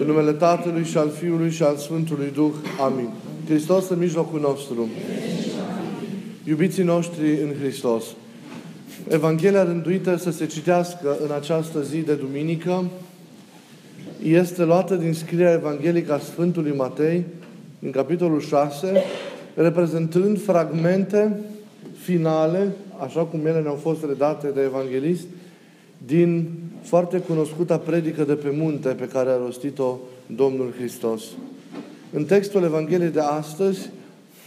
În numele Tatălui și al Fiului și al Sfântului Duh. Amin. Hristos în mijlocul nostru. Iubiții noștri în Hristos. Evanghelia rânduită să se citească în această zi de duminică este luată din scrierea evanghelică a Sfântului Matei, în capitolul 6, reprezentând fragmente finale, așa cum ele ne-au fost redate de evanghelist, din foarte cunoscuta predică de pe munte pe care a rostit-o Domnul Hristos. În textul Evangheliei de astăzi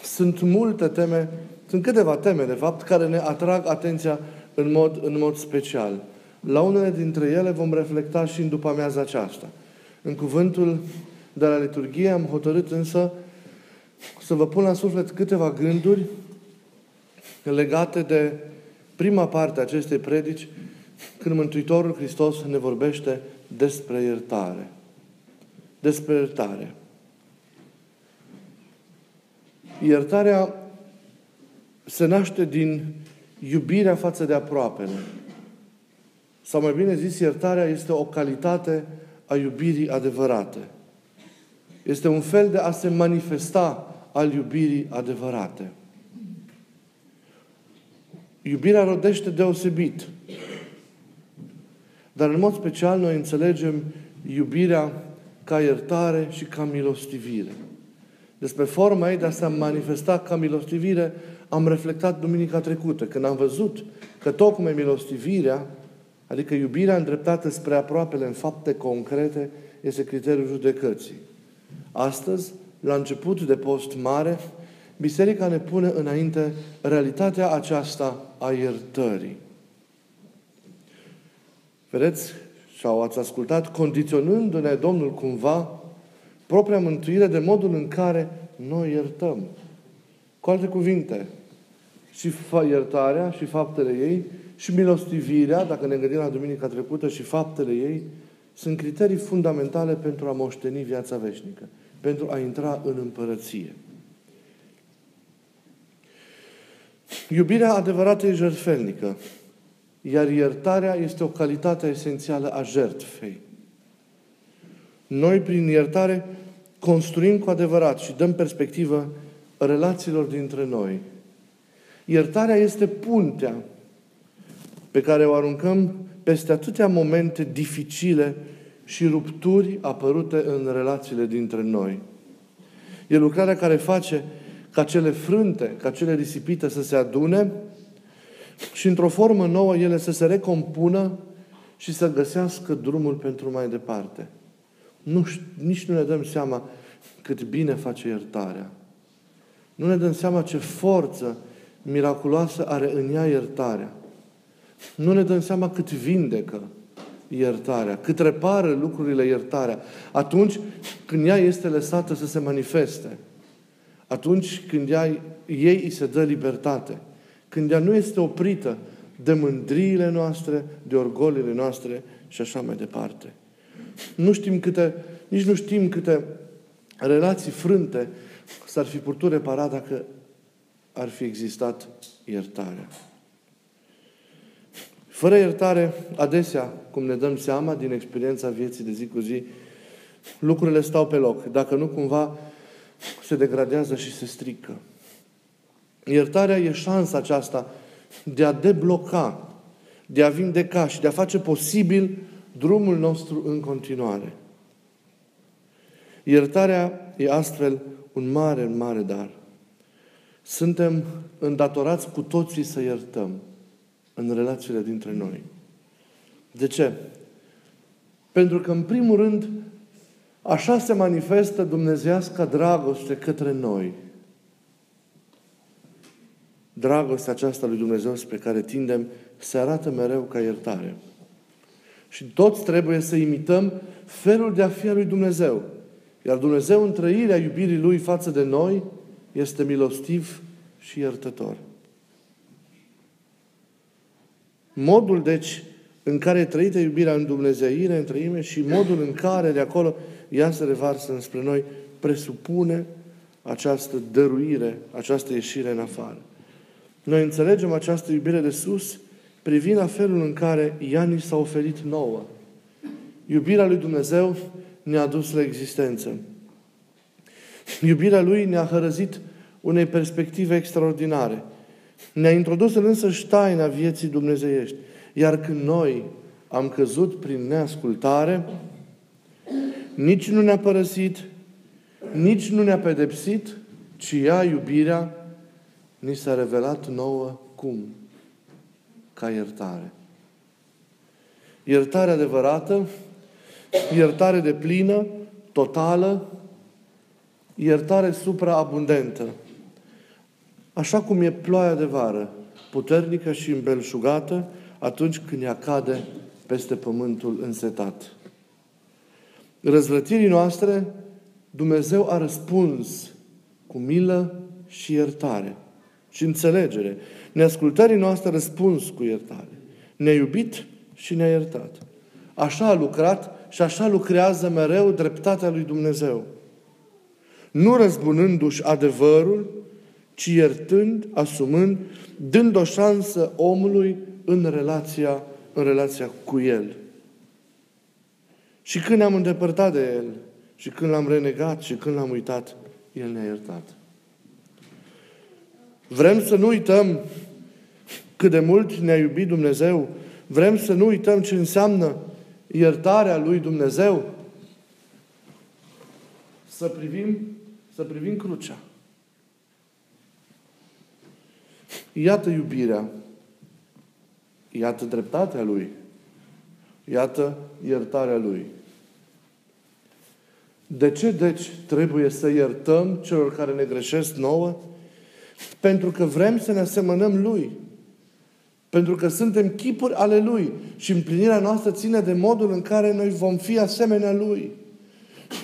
sunt multe teme, sunt câteva teme, de fapt, care ne atrag atenția în mod, în mod special. La unele dintre ele vom reflecta și în după amiaza aceasta. În cuvântul de la liturghie am hotărât însă să vă pun la suflet câteva gânduri legate de prima parte a acestei predici, când Mântuitorul Hristos ne vorbește despre iertare. Despre iertare. Iertarea se naște din iubirea față de aproapele. Sau mai bine zis, iertarea este o calitate a iubirii adevărate. Este un fel de a se manifesta al iubirii adevărate. Iubirea rodește deosebit. Dar în mod special noi înțelegem iubirea ca iertare și ca milostivire. Despre forma ei de a se manifesta ca milostivire am reflectat duminica trecută, când am văzut că tocmai milostivirea, adică iubirea îndreptată spre aproapele în fapte concrete, este criteriul judecății. Astăzi, la început de post mare, Biserica ne pune înainte realitatea aceasta a iertării. Vedeți, sau ați ascultat, condiționându-ne Domnul cumva propria mântuire de modul în care noi iertăm. Cu alte cuvinte, și iertarea și faptele ei și milostivirea, dacă ne gândim la duminica trecută, și faptele ei, sunt criterii fundamentale pentru a moșteni viața veșnică, pentru a intra în împărăție. Iubirea adevărată e jertfelnică, iar iertarea este o calitate esențială a jertfei. Noi, prin iertare, construim cu adevărat și dăm perspectivă relațiilor dintre noi. Iertarea este puntea pe care o aruncăm peste atâtea momente dificile și rupturi apărute în relațiile dintre noi. E lucrarea care face ca cele frânte, ca cele risipite să se adune și într-o formă nouă ele să se recompună și să găsească drumul pentru mai departe. Nu, nici nu ne dăm seama cât bine face iertarea. Nu ne dăm seama ce forță miraculoasă are în ea iertarea. Nu ne dăm seama cât vindecă iertarea, cât repară lucrurile iertarea, atunci când ea este lăsată să se manifeste atunci când ea, ei îi se dă libertate, când ea nu este oprită de mândriile noastre, de orgolile noastre și așa mai departe. Nu știm câte, nici nu știm câte relații frânte s-ar fi putut repara dacă ar fi existat iertarea. Fără iertare, adesea, cum ne dăm seama din experiența vieții de zi cu zi, lucrurile stau pe loc. Dacă nu cumva se degradează și se strică. Iertarea e șansa aceasta de a debloca, de a vindeca și de a face posibil drumul nostru în continuare. Iertarea e astfel un mare, mare dar. Suntem îndatorați cu toții să iertăm în relațiile dintre noi. De ce? Pentru că, în primul rând, Așa se manifestă dumnezească dragoste către noi. Dragostea aceasta lui Dumnezeu spre care tindem se arată mereu ca iertare. Și toți trebuie să imităm felul de a fi al lui Dumnezeu. Iar Dumnezeu, în trăirea iubirii Lui față de noi, este milostiv și iertător. Modul, deci, în care e trăită iubirea în Dumnezeire, în trăime și modul în care de acolo ea se revarsă înspre noi, presupune această dăruire, această ieșire în afară. Noi înțelegem această iubire de sus privind la felul în care ea ni s-a oferit nouă. Iubirea lui Dumnezeu ne-a dus la existență. Iubirea Lui ne-a hărăzit unei perspective extraordinare. Ne-a introdus în însă taina vieții dumnezeiești. Iar când noi am căzut prin neascultare, nici nu ne-a părăsit, nici nu ne-a pedepsit, ci ea, iubirea, ni s-a revelat nouă cum? Ca iertare. Iertare adevărată, iertare de plină, totală, iertare supraabundentă. Așa cum e ploaia de vară, puternică și îmbelșugată, atunci când ea cade peste pământul însetat. Răzvrătirii noastre, Dumnezeu a răspuns cu milă și iertare și înțelegere. Neascultării noastre a răspuns cu iertare. Ne-a iubit și ne-a iertat. Așa a lucrat și așa lucrează mereu dreptatea lui Dumnezeu. Nu răzbunându-și adevărul, ci iertând, asumând, dând o șansă omului în relația, în relația cu El. Și când ne-am îndepărtat de El, și când l-am renegat, și când l-am uitat, El ne-a iertat. Vrem să nu uităm cât de mult ne-a iubit Dumnezeu. Vrem să nu uităm ce înseamnă iertarea lui Dumnezeu. Să privim, să privim crucea. Iată iubirea. Iată dreptatea Lui. Iată iertarea Lui. De ce, deci, trebuie să iertăm celor care ne greșesc nouă? Pentru că vrem să ne asemănăm Lui. Pentru că suntem chipuri ale Lui. Și împlinirea noastră ține de modul în care noi vom fi asemenea Lui.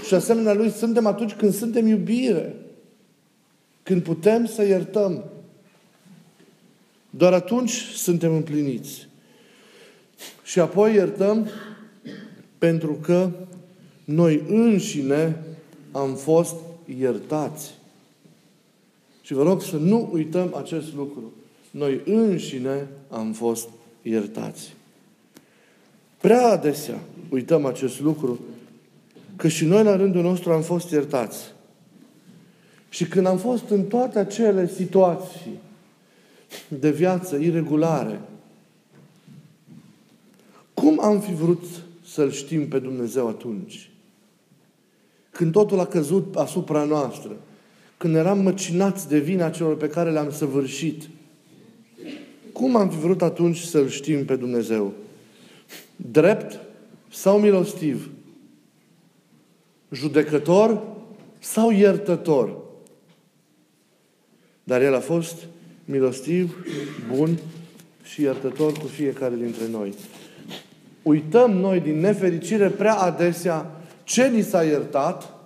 Și asemenea Lui suntem atunci când suntem iubire. Când putem să iertăm. Doar atunci suntem împliniți. Și apoi iertăm pentru că noi înșine am fost iertați. Și vă rog să nu uităm acest lucru. Noi înșine am fost iertați. Prea adesea uităm acest lucru, că și noi la rândul nostru am fost iertați. Și când am fost în toate acele situații de viață irregulare, cum am fi vrut să-L știm pe Dumnezeu atunci? Când totul a căzut asupra noastră, când eram măcinați de vina celor pe care le-am săvârșit, cum am fi vrut atunci să-L știm pe Dumnezeu? Drept sau milostiv? Judecător sau iertător? Dar El a fost milostiv, bun și iertător cu fiecare dintre noi. Uităm noi din nefericire prea adesea ce ni s-a iertat,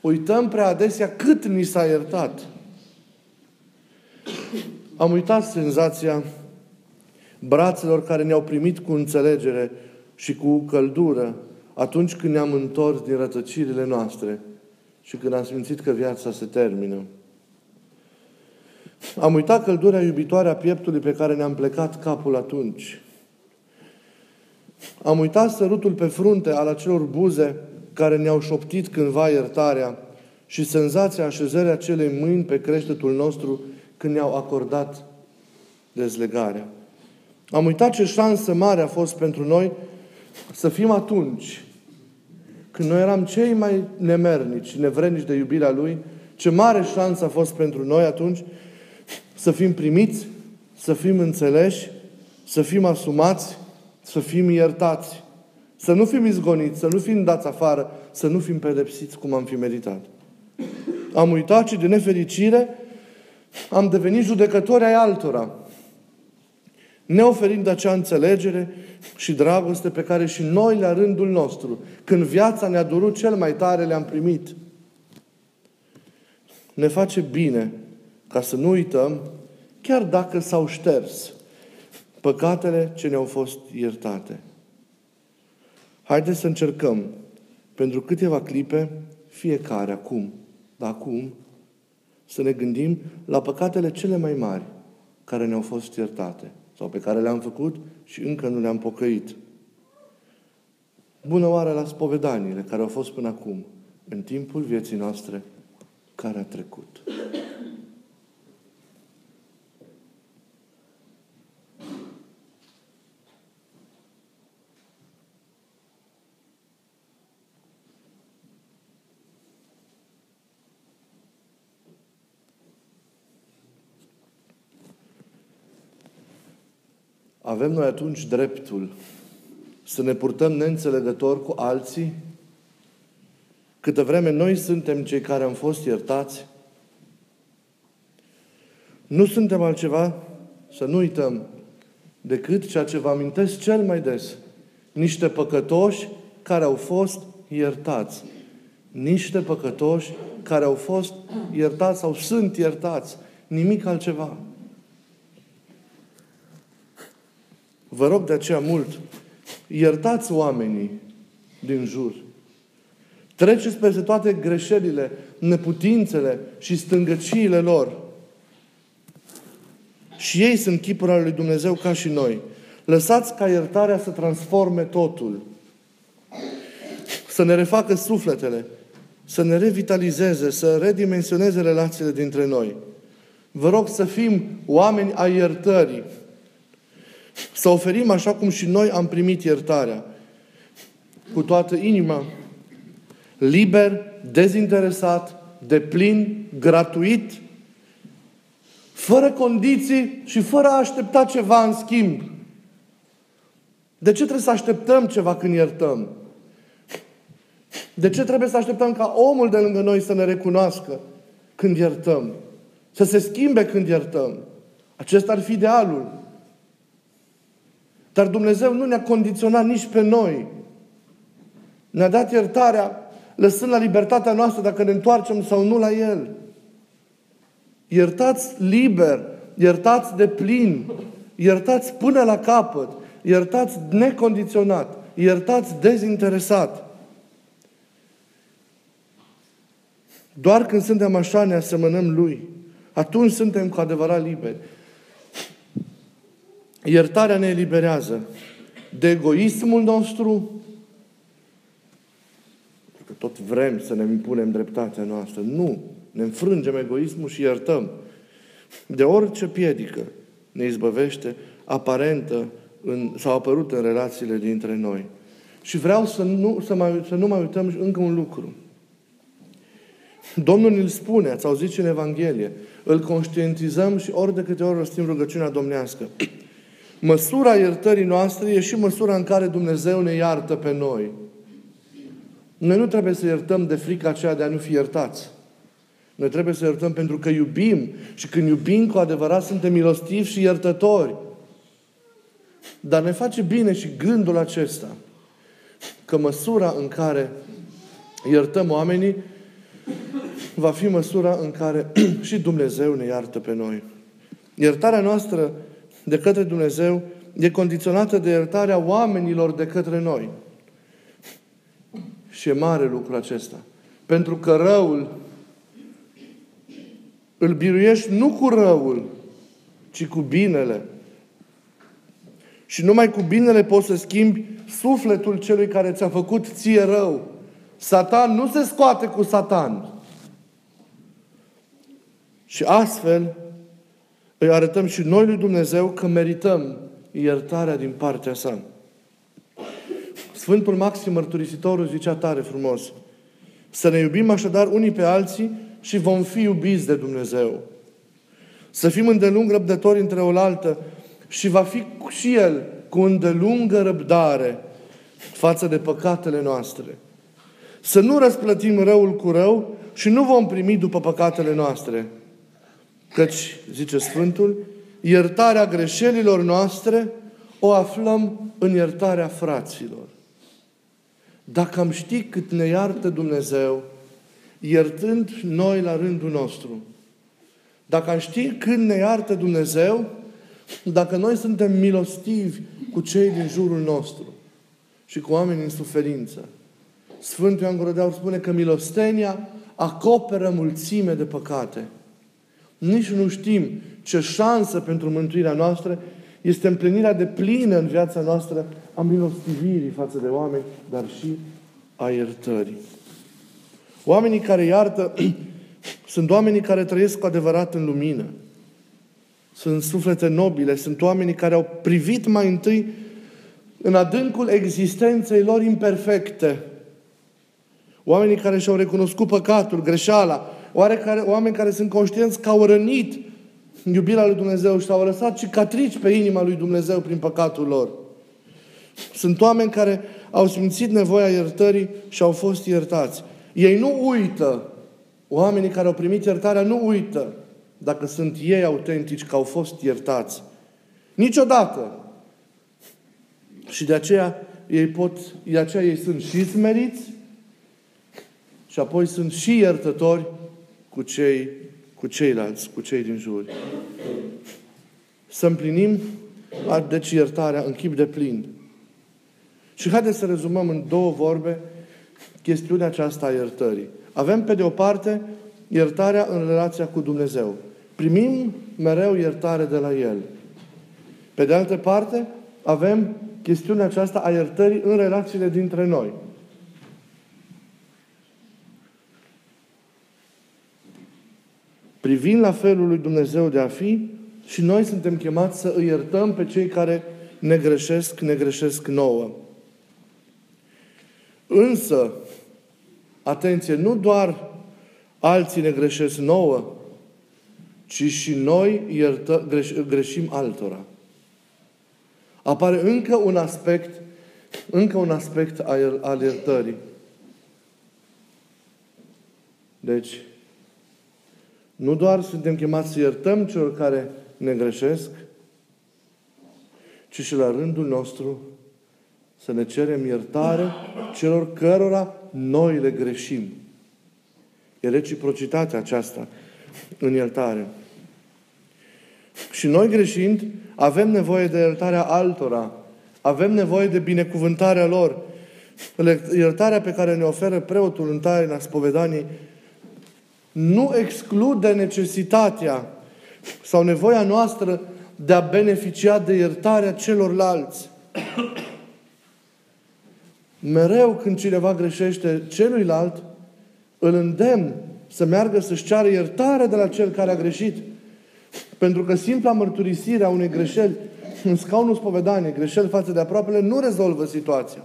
uităm prea adesea cât ni s-a iertat. Am uitat senzația brațelor care ne-au primit cu înțelegere și cu căldură atunci când ne-am întors din rătăcirile noastre și când am simțit că viața se termină. Am uitat căldura iubitoare a pieptului pe care ne-am plecat capul atunci. Am uitat sărutul pe frunte al acelor buze care ne-au șoptit cândva iertarea și senzația așezării acelei mâini pe creștetul nostru când ne-au acordat dezlegarea. Am uitat ce șansă mare a fost pentru noi să fim atunci, când noi eram cei mai nemernici, nevrenici de iubirea Lui, ce mare șansă a fost pentru noi atunci să fim primiți, să fim înțeleși, să fim asumați, să fim iertați, să nu fim izgoniți, să nu fim dați afară, să nu fim pedepsiți cum am fi meritat. Am uitat și de nefericire am devenit judecători ai altora, neoferind acea înțelegere și dragoste pe care și noi, la rândul nostru, când viața ne-a durut cel mai tare, le-am primit. Ne face bine ca să nu uităm, chiar dacă s-au șters păcatele ce ne-au fost iertate. Haideți să încercăm pentru câteva clipe, fiecare acum, dar acum, să ne gândim la păcatele cele mai mari care ne-au fost iertate sau pe care le-am făcut și încă nu le-am pocăit. Bună oară la spovedaniile care au fost până acum, în timpul vieții noastre care a trecut. Avem noi atunci dreptul să ne purtăm neînțelegător cu alții, câtă vreme noi suntem cei care am fost iertați, nu suntem altceva, să nu uităm, decât ceea ce vă amintesc cel mai des. Niște păcătoși care au fost iertați. Niște păcătoși care au fost iertați sau sunt iertați. Nimic altceva. Vă rog de aceea mult, iertați oamenii din jur. Treceți peste toate greșelile, neputințele și stângăciile lor. Și ei sunt chipul al lui Dumnezeu ca și noi. Lăsați ca iertarea să transforme totul. Să ne refacă sufletele, să ne revitalizeze, să redimensioneze relațiile dintre noi. Vă rog să fim oameni a iertării. Să oferim așa cum și noi am primit iertarea. Cu toată inima, liber, dezinteresat, de plin, gratuit, fără condiții și fără a aștepta ceva în schimb. De ce trebuie să așteptăm ceva când iertăm? De ce trebuie să așteptăm ca omul de lângă noi să ne recunoască când iertăm? Să se schimbe când iertăm? Acesta ar fi idealul. Dar Dumnezeu nu ne-a condiționat nici pe noi. Ne-a dat iertarea lăsând la libertatea noastră dacă ne întoarcem sau nu la El. Iertați liber, iertați de plin, iertați până la capăt, iertați necondiționat, iertați dezinteresat. Doar când suntem așa ne asemănăm Lui. Atunci suntem cu adevărat liberi. Iertarea ne eliberează de egoismul nostru, că tot vrem să ne impunem dreptatea noastră. Nu. Ne înfrângem egoismul și iertăm. De orice piedică ne izbăvește aparentă în, sau apărut în relațiile dintre noi. Și vreau să nu, să, mai, să nu mai uităm încă un lucru. Domnul îl spune, ați auzit și în Evanghelie, îl conștientizăm și ori de câte ori rostim rugăciunea domnească. Măsura iertării noastre e și măsura în care Dumnezeu ne iartă pe noi. Noi nu trebuie să iertăm de frica aceea de a nu fi iertați. Noi trebuie să iertăm pentru că iubim și când iubim cu adevărat suntem milostivi și iertători. Dar ne face bine și gândul acesta că măsura în care iertăm oamenii va fi măsura în care și Dumnezeu ne iartă pe noi. Iertarea noastră de către Dumnezeu e condiționată de iertarea oamenilor de către noi. Și e mare lucru acesta. Pentru că răul îl biruiești nu cu răul, ci cu binele. Și numai cu binele poți să schimbi sufletul celui care ți-a făcut ție rău. Satan nu se scoate cu Satan. Și astfel îi arătăm și noi lui Dumnezeu că merităm iertarea din partea sa. Sfântul Maxim Mărturisitorul zicea tare frumos, să ne iubim așadar unii pe alții și vom fi iubiți de Dumnezeu. Să fim îndelung răbdători între oaltă și va fi și El cu îndelungă răbdare față de păcatele noastre. Să nu răsplătim răul cu rău și nu vom primi după păcatele noastre. Căci, zice Sfântul, iertarea greșelilor noastre o aflăm în iertarea fraților. Dacă am ști cât ne iartă Dumnezeu, iertând noi la rândul nostru, dacă am ști când ne iartă Dumnezeu, dacă noi suntem milostivi cu cei din jurul nostru și cu oameni în suferință. Sfântul Ioan Gură spune că milostenia acoperă mulțime de păcate. Nici nu știm ce șansă pentru mântuirea noastră este împlinirea de plină în viața noastră a milostivirii față de oameni, dar și a iertării. Oamenii care iartă sunt oamenii care trăiesc cu adevărat în lumină. Sunt suflete nobile, sunt oamenii care au privit mai întâi în adâncul existenței lor imperfecte. Oamenii care și-au recunoscut păcatul, greșeala, oarecare, oameni care sunt conștienți că au rănit iubirea lui Dumnezeu și au lăsat cicatrici pe inima lui Dumnezeu prin păcatul lor. Sunt oameni care au simțit nevoia iertării și au fost iertați. Ei nu uită. Oamenii care au primit iertarea nu uită dacă sunt ei autentici că au fost iertați. Niciodată. Și de aceea ei pot, de aceea ei sunt și smeriți și apoi sunt și iertători cu cei cu ceilalți, cu cei din jur. Să împlinim deci iertarea în chip de plin. Și haideți să rezumăm în două vorbe chestiunea aceasta a iertării. Avem, pe de o parte, iertarea în relația cu Dumnezeu. Primim mereu iertare de la El. Pe de altă parte, avem chestiunea aceasta a iertării în relațiile dintre noi. Privind la felul lui Dumnezeu de a fi, și noi suntem chemați să îi iertăm pe cei care ne greșesc, ne greșesc nouă. Însă, atenție, nu doar alții ne greșesc nouă, ci și noi iertă, greș, greșim altora. Apare încă un aspect, încă un aspect al iertării. Deci, nu doar suntem chemați să iertăm celor care ne greșesc, ci și la rândul nostru să ne cerem iertare celor cărora noi le greșim. E reciprocitatea aceasta în iertare. Și noi greșind, avem nevoie de iertarea altora. Avem nevoie de binecuvântarea lor. Iertarea pe care ne oferă preotul în taina spovedanii nu exclude necesitatea sau nevoia noastră de a beneficia de iertarea celorlalți. Mereu când cineva greșește celuilalt, îl îndemn să meargă să-și ceară iertare de la cel care a greșit. Pentru că simpla mărturisire a unei greșeli în scaunul spovedaniei, greșeli față de aproapele, nu rezolvă situația.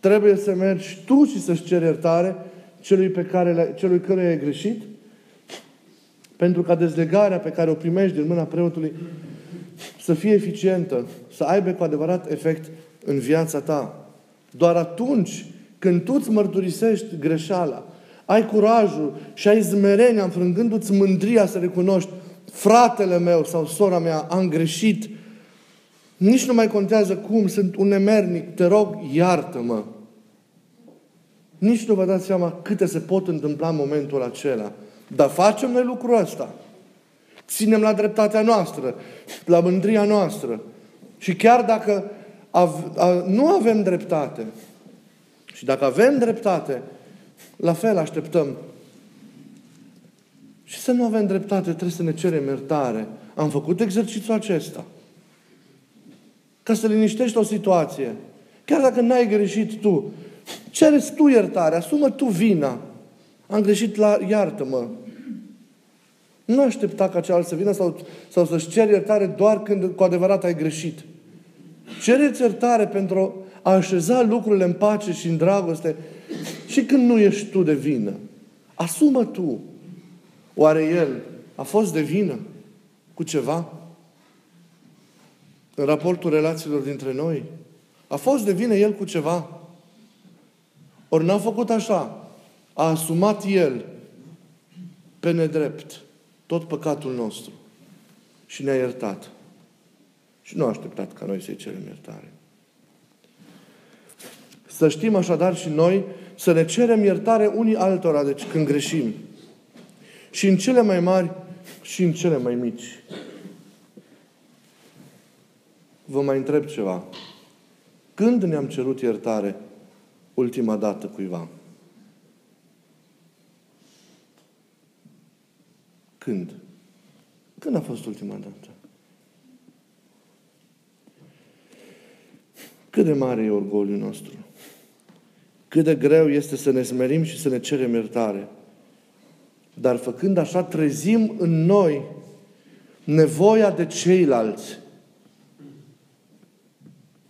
Trebuie să mergi tu și să-și ceri iertare celui, pe care, celui căruia ai greșit, pentru ca dezlegarea pe care o primești din mâna preotului să fie eficientă, să aibă cu adevărat efect în viața ta. Doar atunci când tu îți mărturisești greșeala, ai curajul și ai zmerenia, înfrângându-ți mândria să recunoști fratele meu sau sora mea, am greșit, nici nu mai contează cum, sunt un nemernic, te rog, iartă-mă. Nici nu vă dați seama câte se pot întâmpla în momentul acela. Dar facem noi lucrul ăsta. Ținem la dreptatea noastră, la mândria noastră. Și chiar dacă av- a- nu avem dreptate, și dacă avem dreptate, la fel așteptăm. Și să nu avem dreptate, trebuie să ne cerem iertare. Am făcut exercițiul acesta. Ca să liniștești o situație. Chiar dacă n-ai greșit tu, Cereți tu iertare, asumă tu vina. Am greșit la iartă-mă. Nu aștepta ca cealaltă să vină sau, sau să-și ceri iertare doar când cu adevărat ai greșit. Cereți iertare pentru a așeza lucrurile în pace și în dragoste și când nu ești tu de vină. Asumă tu. Oare el a fost de vină cu ceva? În raportul relațiilor dintre noi? A fost de vină el cu ceva? Ori n-a făcut așa. A asumat El pe nedrept tot păcatul nostru și ne-a iertat. Și nu a așteptat ca noi să-i cerem iertare. Să știm așadar și noi să ne cerem iertare unii altora, deci când greșim. Și în cele mai mari și în cele mai mici. Vă mai întreb ceva. Când ne-am cerut iertare ultima dată cuiva? Când? Când a fost ultima dată? Cât de mare e orgoliul nostru? Cât de greu este să ne smerim și să ne cerem iertare. Dar făcând așa, trezim în noi nevoia de ceilalți.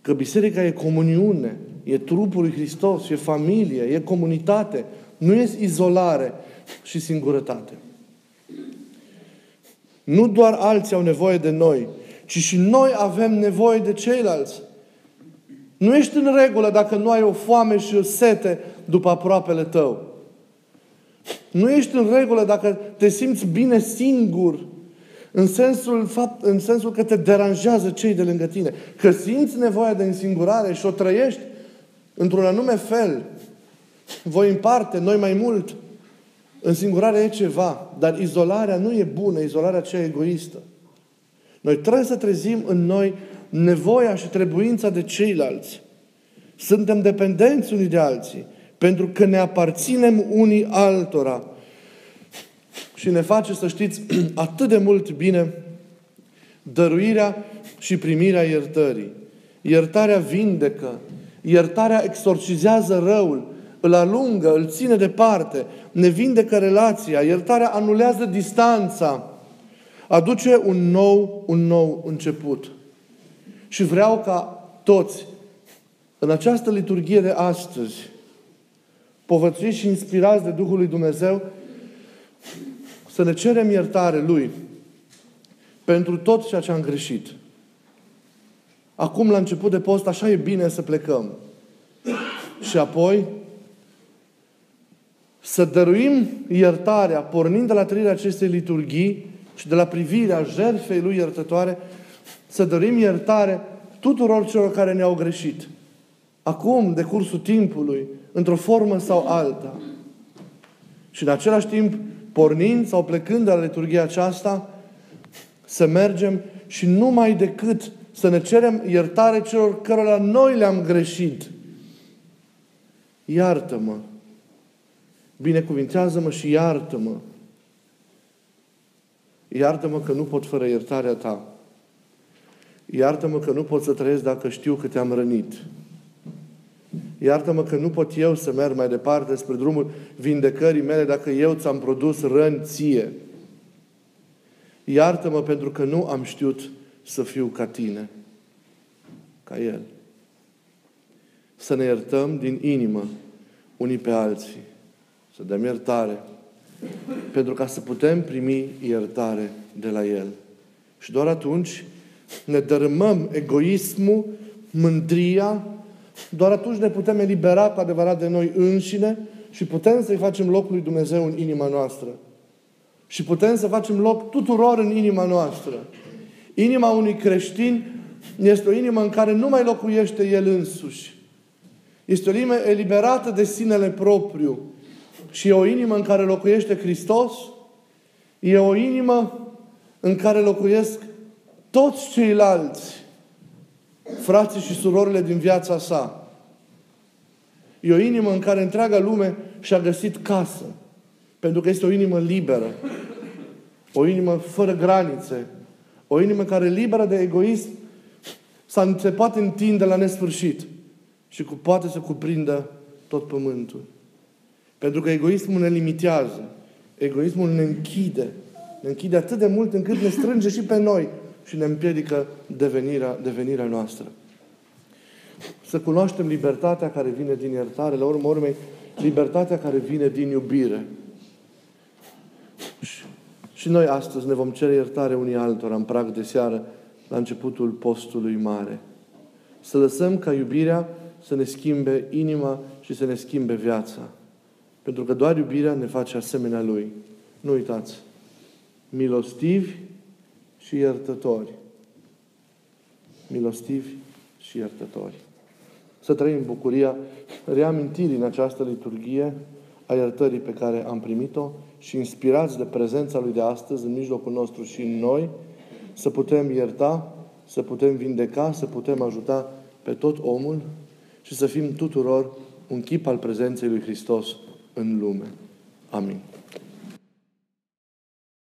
Că biserica e comuniune, e trupul lui Hristos, e familie, e comunitate, nu e izolare și singurătate. Nu doar alții au nevoie de noi, ci și noi avem nevoie de ceilalți. Nu ești în regulă dacă nu ai o foame și o sete după aproapele tău. Nu ești în regulă dacă te simți bine singur, în sensul, fapt, în sensul că te deranjează cei de lângă tine. Că simți nevoia de însingurare și o trăiești într-un anume fel. Voi în parte, noi mai mult. Însingurarea e ceva, dar izolarea nu e bună, izolarea cea egoistă. Noi trebuie să trezim în noi nevoia și trebuința de ceilalți. Suntem dependenți unii de alții, pentru că ne aparținem unii altora. Și ne face, să știți, atât de mult bine dăruirea și primirea iertării. Iertarea vindecă, iertarea exorcizează răul, îl alungă, îl ține departe, ne vindecă relația, iertarea anulează distanța, aduce un nou, un nou început. Și vreau ca toți, în această liturghie de astăzi, povățuiți și inspirați de Duhul lui Dumnezeu, să ne cerem iertare Lui pentru tot ceea ce am greșit. Acum, la început de post, așa e bine să plecăm. Și apoi, să dăruim iertarea, pornind de la trăirea acestei liturghii și de la privirea jertfei Lui iertătoare, să dăruim iertare tuturor celor care ne-au greșit. Acum, de cursul timpului, într-o formă sau alta. Și în același timp, pornind sau plecând de la liturghia aceasta, să mergem și numai decât să ne cerem iertare celor cărora noi le-am greșit. Iartă-mă! Binecuvintează-mă și iartă-mă! Iartă-mă că nu pot fără iertarea ta. Iartă-mă că nu pot să trăiesc dacă știu că te-am rănit. Iartă-mă că nu pot eu să merg mai departe spre drumul vindecării mele dacă eu ți-am produs răni ție. Iartă-mă pentru că nu am știut să fiu ca tine, ca El. Să ne iertăm din inimă unii pe alții. Să dăm iertare. Pentru ca să putem primi iertare de la El. Și doar atunci ne dărâmăm egoismul, mândria, doar atunci ne putem elibera cu adevărat de noi înșine și putem să-i facem loc lui Dumnezeu în inima noastră. Și putem să facem loc tuturor în inima noastră. Inima unui creștin este o inimă în care nu mai locuiește el însuși. Este o inimă eliberată de sinele propriu. Și e o inimă în care locuiește Hristos. E o inimă în care locuiesc toți ceilalți frații și surorile din viața sa. E o inimă în care întreaga lume și-a găsit casă. Pentru că este o inimă liberă. O inimă fără granițe. O inimă care, liberă de egoism, se poate întinde la nesfârșit și cu, poate să cuprindă tot pământul. Pentru că egoismul ne limitează. Egoismul ne închide. Ne închide atât de mult încât ne strânge și pe noi și ne împiedică devenirea, devenirea noastră. Să cunoaștem libertatea care vine din iertare, la urmă urmei, libertatea care vine din iubire. Și, și noi astăzi ne vom cere iertare unii altora în prag de seară, la începutul postului mare. Să lăsăm ca iubirea să ne schimbe inima și să ne schimbe viața. Pentru că doar iubirea ne face asemenea Lui. Nu uitați. Milostivi și iertători. Milostivi și iertători. Să trăim bucuria reamintirii în această liturghie a iertării pe care am primit-o și inspirați de prezența Lui de astăzi în mijlocul nostru și în noi, să putem ierta, să putem vindeca, să putem ajuta pe tot omul și să fim tuturor un chip al prezenței Lui Hristos în lume. Amin.